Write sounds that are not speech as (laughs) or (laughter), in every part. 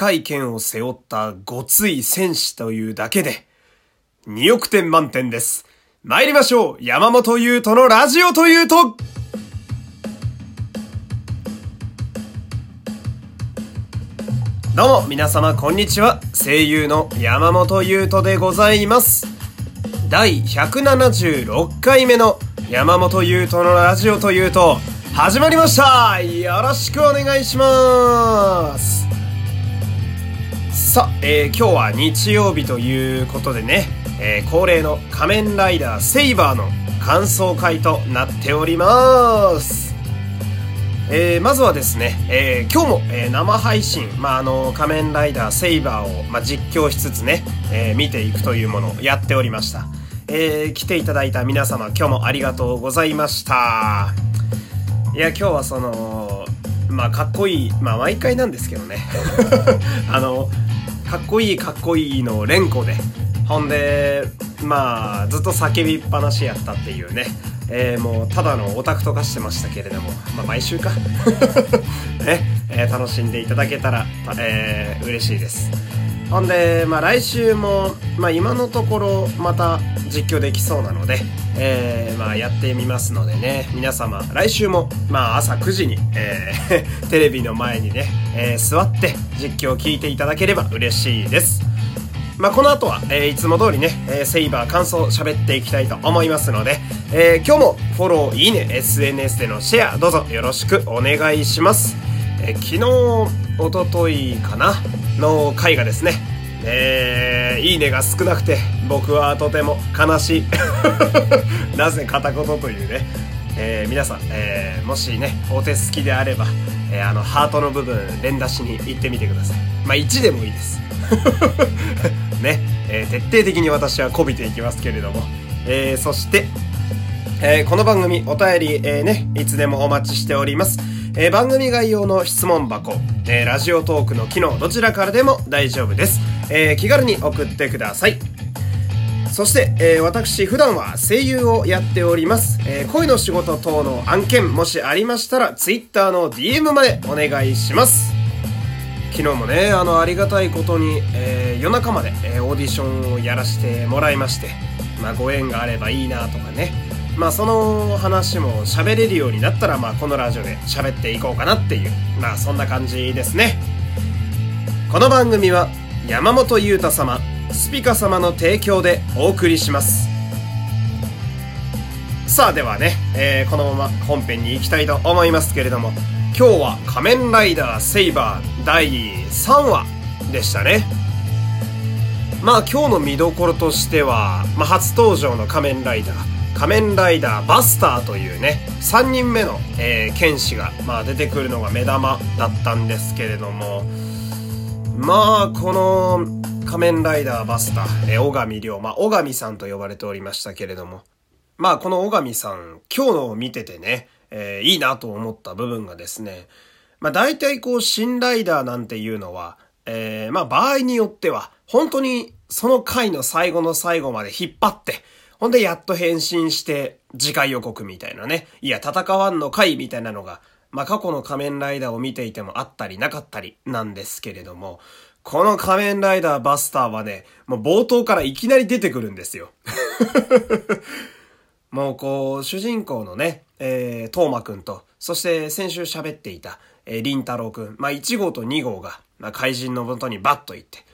界剣を背負ったごつい戦士というだけで、2億点満点です。参りましょう山本優斗のラジオというとどうも皆様こんにちは。声優の山本優斗でございます。第176回目の山本優斗のラジオというと始まりましたよろしくお願いしますさあ、えー、今日は日曜日ということでね、えー、恒例の仮面ライダーセイバーの感想会となっておりますえー、まずはですね、えー、今日も、えー、生配信、まあ、あの、仮面ライダーセイバーを、まあ、実況しつつね、え見ていくというものをやっておりました。え来ていただいた皆様、今日もありがとうございました。いや、今日はその、まあ、かっこいい、まあ、毎回なんですけどね。(laughs) あの、かっこいいかっこいいの連呼で、ほんで、まあ、ずっと叫びっぱなしやったっていうね。えー、もう、ただのオタクと化してましたけれども、まあ、毎週か。(laughs) ね、えー、楽しんでいただけたら、えー、嬉しいです。ほんで、まあ、来週も、まあ、今のところ、また実況できそうなので、えー、まあ、やってみますのでね、皆様、来週も、まあ、朝9時に、えー、(laughs) テレビの前にね、えー、座って実況を聞いていただければ嬉しいです。まあ、この後は、えー、いつも通りね、えー、セイバー感想喋っていきたいと思いますので、えー、今日もフォロー、いいね、SNS でのシェア、どうぞよろしくお願いします。えー、昨日、おとといかな？の回がですね、えー、いいねが少なくて、僕はとても悲しい。(laughs) なぜ片言というね。えー、皆さん、えー、もしね、お手すきであれば、えー、あの、ハートの部分、連打しに行ってみてください。まあ、1でもいいです。(laughs) ね、えー、徹底的に私はこびていきますけれども。えー、そして、えー、この番組、お便り、えー、ね、いつでもお待ちしております。えー、番組概要の質問箱、えー、ラジオトークの機能、どちらからでも大丈夫です。えー、気軽に送ってください。そして、えー、私普段は声優をやっております。えー、恋の仕事等の案件もしありましたら Twitter の DM までお願いします。昨日もね、あのありがたいことに、えー、夜中まで、えオーディションをやらせてもらいまして、まあご縁があればいいなとかね、まあその話も喋れるようになったら、まあこのラジオで喋っていこうかなっていう、まあそんな感じですね。この番組は山本裕太様、スピカ様の提供でお送りします。さあではね、えー、このまま本編に行きたいと思いますけれども、今日は仮面ライダーセイバー第3話でしたね。まあ今日の見どころとしては、まあ、初登場の仮面ライダー、仮面ライダーバスターというね、3人目の、えー、剣士が、まあ、出てくるのが目玉だったんですけれども、まあ、この仮面ライダーバスター、えー、小上亮、まあ、小上さんと呼ばれておりましたけれども、まあ、この小上さん、今日のを見ててね、えー、いいなと思った部分がですね、まあ、大体こう、新ライダーなんていうのは、えー、まあ、場合によっては、本当にその回の最後の最後まで引っ張って、ほんでやっと変身して次回予告みたいなね。いや、戦わんの回みたいなのが、まあ、過去の仮面ライダーを見ていてもあったりなかったりなんですけれども、この仮面ライダーバスターはね、もう冒頭からいきなり出てくるんですよ。(laughs) もうこう、主人公のね、えー、トーマくんと、そして先週喋っていた、えー、リンタロウくん、まあ、1号と2号が、まあ、怪人の元にバッと行って、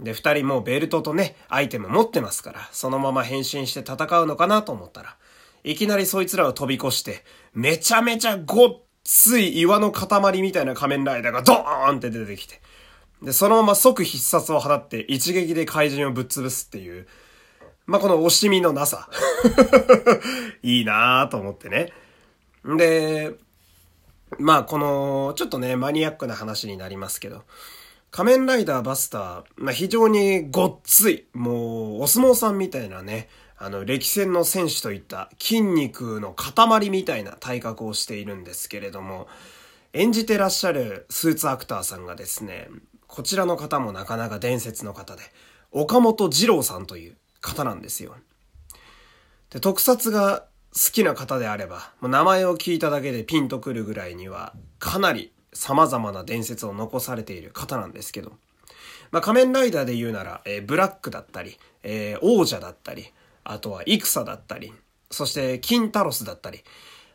で、二人もベルトとね、アイテム持ってますから、そのまま変身して戦うのかなと思ったら、いきなりそいつらを飛び越して、めちゃめちゃごっつい岩の塊みたいな仮面ライダーがドーンって出てきて、で、そのまま即必殺を放って一撃で怪人をぶっ潰すっていう、まあ、この惜しみのなさ。(laughs) いいなぁと思ってね。で、まあ、この、ちょっとね、マニアックな話になりますけど、仮面ライダーバスター、まあ、非常にごっつい、もう、お相撲さんみたいなね、あの、歴戦の選手といった筋肉の塊みたいな体格をしているんですけれども、演じてらっしゃるスーツアクターさんがですね、こちらの方もなかなか伝説の方で、岡本二郎さんという方なんですよ。で、特撮が好きな方であれば、もう名前を聞いただけでピンとくるぐらいには、かなり様々な伝説を残されている方なんですけど、まあ、仮面ライダーで言うなら、えー、ブラックだったり、えー、王者だったり、あとは戦だったり、そしてキンタロスだったり、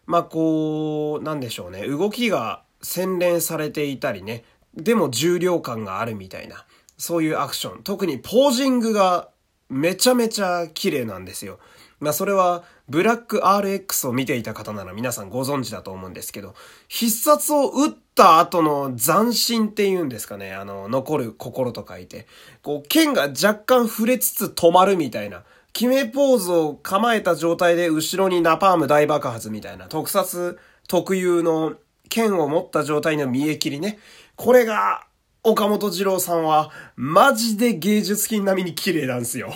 まあ、こう、なんでしょうね、動きが洗練されていたりね、でも重量感があるみたいな、そういうアクション。特にポージングがめちゃめちゃ綺麗なんですよ。まあそれはブラック RX を見ていた方なら皆さんご存知だと思うんですけど、必殺を打った後の斬新っていうんですかね、あの、残る心と書いて、こう剣が若干触れつつ止まるみたいな、決めポーズを構えた状態で後ろにナパーム大爆発みたいな特撮特有の剣を持った状態の見え切りね。これが岡本二郎さんは、マジで芸術品並みに綺麗なんですよ。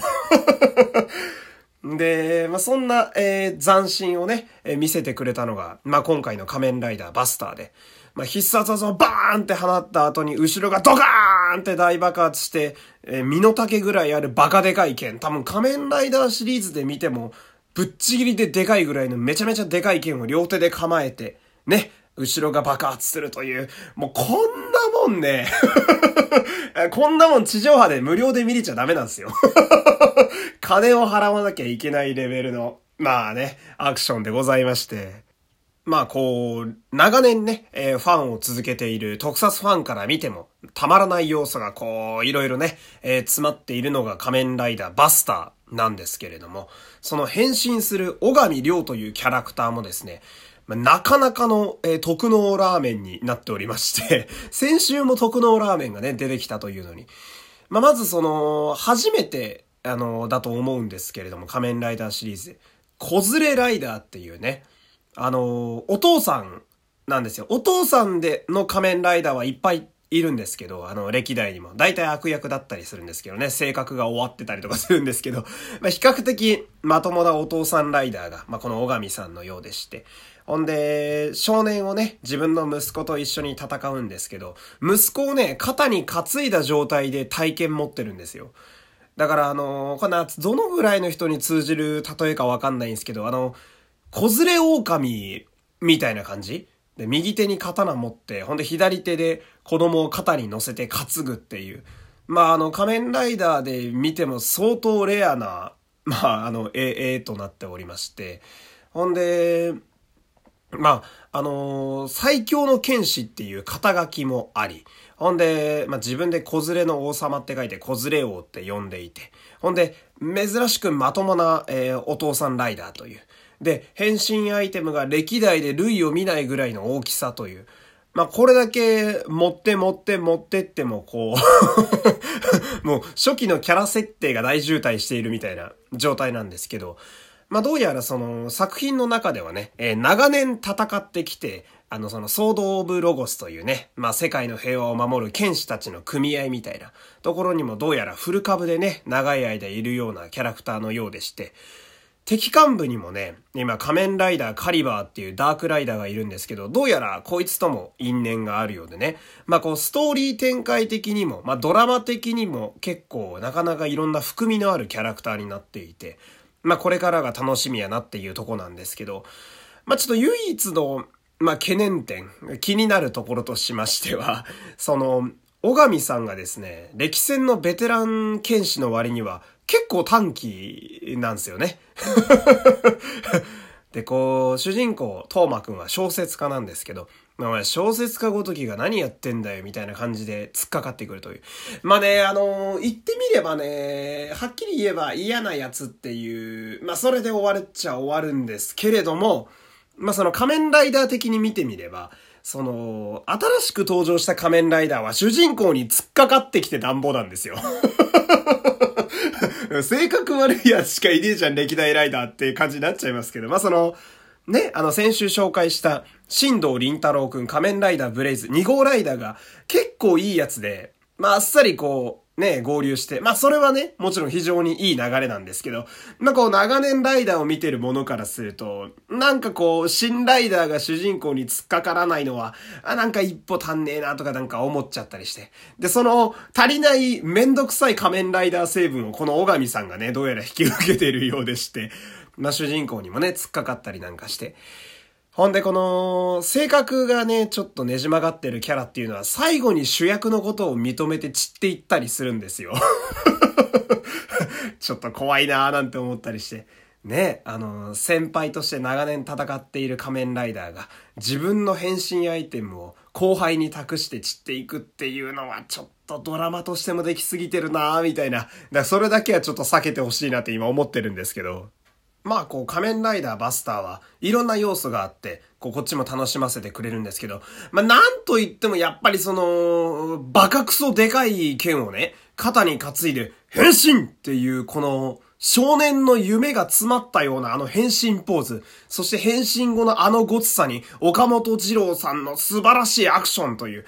で、まあ、そんな、えー、斬新をね、えー、見せてくれたのが、まあ、今回の仮面ライダーバスターで、まあ、必殺技をバーンって放った後に、後ろがドカーンって大爆発して、えー、身の丈ぐらいあるバカでかい剣。多分仮面ライダーシリーズで見ても、ぶっちぎりででかいぐらいのめちゃめちゃでかい剣を両手で構えて、ね、後ろが爆発するという、もうこんなもんね (laughs) こんなもん地上波で無料で見れちゃダメなんですよ。金を払わなきゃいけないレベルの、まあね、アクションでございまして。まあこう、長年ね、えー、ファンを続けている特撮ファンから見ても、たまらない要素がこう、いろいろね、えー、詰まっているのが仮面ライダーバスターなんですけれども、その変身する小上亮というキャラクターもですね、ま、なかなかの、えー、特納ラーメンになっておりまして (laughs) 先週も特納ラーメンがね、出てきたというのに。まあ、まずその、初めて、あの、だと思うんですけれども、仮面ライダーシリーズ、子連れライダーっていうね、あの、お父さんなんですよ。お父さんでの仮面ライダーはいっぱいいるんですけど、あの、歴代にも。大体悪役だったりするんですけどね、性格が終わってたりとかするんですけど、(laughs) まあ、比較的まともなお父さんライダーが、まあ、この小上さんのようでして、ほんで、少年をね、自分の息子と一緒に戦うんですけど、息子をね、肩に担いだ状態で体験持ってるんですよ。だからあの、こんな、どのぐらいの人に通じる例えかわかんないんですけど、あの、子連れ狼みたいな感じ？で、右手に刀持って、ほんで左手で子供を肩に乗せて担ぐっていう。まあ、あの、仮面ライダーで見ても相当レアな、(laughs) まあ、あの、え、えとなっておりまして。ほんで、まあ、あのー、最強の剣士っていう肩書きもあり、ほんで、まあ、自分で子連れの王様って書いて子連れ王って呼んでいて、ほんで、珍しくまともな、えー、お父さんライダーという。で、変身アイテムが歴代で類を見ないぐらいの大きさという。まあ、これだけ持って持って持ってってもこう (laughs) もう初期のキャラ設定が大渋滞しているみたいな状態なんですけど、まあ、どうやらその作品の中ではね、えー、長年戦ってきて、あのそのソード・オブ・ロゴスというね、まあ、世界の平和を守る剣士たちの組合みたいなところにもどうやらフル株でね、長い間いるようなキャラクターのようでして、敵幹部にもね、今仮面ライダーカリバーっていうダークライダーがいるんですけど、どうやらこいつとも因縁があるようでね。まあこうストーリー展開的にも、まあドラマ的にも結構なかなかいろんな含みのあるキャラクターになっていて、まあこれからが楽しみやなっていうとこなんですけど、まあちょっと唯一の、まあ懸念点、気になるところとしましては、(laughs) その、小上さんがですね、歴戦のベテラン剣士の割には結構短期なんですよね。(laughs) で、こう、主人公、トーマくんは小説家なんですけど、まあ、小説家ごときが何やってんだよ、みたいな感じで突っかかってくるという。まあね、あのー、言ってみればね、はっきり言えば嫌なやつっていう、まあそれで終わるっちゃ終わるんですけれども、まあその仮面ライダー的に見てみれば、その、新しく登場した仮面ライダーは主人公に突っかかってきてなんぼなんですよ。(laughs) 性格悪いやつしかいねえじゃん、歴代ライダーっていう感じになっちゃいますけど、まあ、その、ね、あの、先週紹介した、新藤林太郎くん仮面ライダーブレイズ2号ライダーが結構いいやつで、まあ、あっさりこう、ね、合流して。まあ、それはね、もちろん非常にいい流れなんですけど、まあ、こう、長年ライダーを見てるものからすると、なんかこう、新ライダーが主人公に突っかからないのは、あ、なんか一歩足んねえなとかなんか思っちゃったりして。で、その、足りないめんどくさい仮面ライダー成分をこの小上さんがね、どうやら引き受けているようでして、まあ、主人公にもね、突っかかったりなんかして。ほんでこの、性格がね、ちょっとねじ曲がってるキャラっていうのは最後に主役のことを認めて散っていったりするんですよ。(laughs) ちょっと怖いなーなんて思ったりして。ね、あの、先輩として長年戦っている仮面ライダーが自分の変身アイテムを後輩に託して散っていくっていうのはちょっとドラマとしてもできすぎてるなーみたいな。だからそれだけはちょっと避けてほしいなって今思ってるんですけど。まあこう仮面ライダーバスターはいろんな要素があって、こうこっちも楽しませてくれるんですけど、まあなんと言ってもやっぱりその、バカクソでかい剣をね、肩に担いで変身っていうこの少年の夢が詰まったようなあの変身ポーズ、そして変身後のあのごつさに岡本二郎さんの素晴らしいアクションという、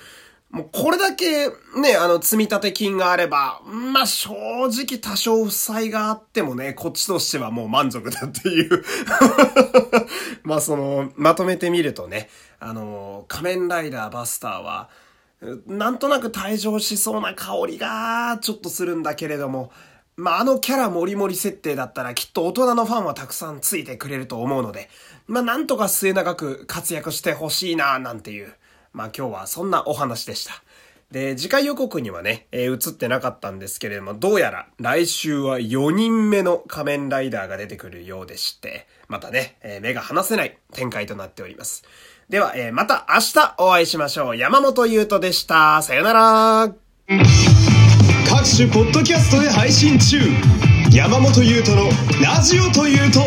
もうこれだけね、あの積立金があれば、まあ、正直多少負債があってもね、こっちとしてはもう満足だっていう (laughs) まあその、まとめてみるとね、あの、仮面ライダーバスターは、なんとなく退場しそうな香りがちょっとするんだけれども、まあ、あのキャラモリモリ設定だったらきっと大人のファンはたくさんついてくれると思うので、まあ、なんとか末永く活躍してほしいな、なんていう。まあ今日はそんなお話でした。で、次回予告にはね、えー、映ってなかったんですけれども、どうやら来週は4人目の仮面ライダーが出てくるようでして、またね、えー、目が離せない展開となっております。では、えー、また明日お会いしましょう。山本優斗でした。さよなら。各種ポッドキャストで配信中。山本優斗のラジオというと、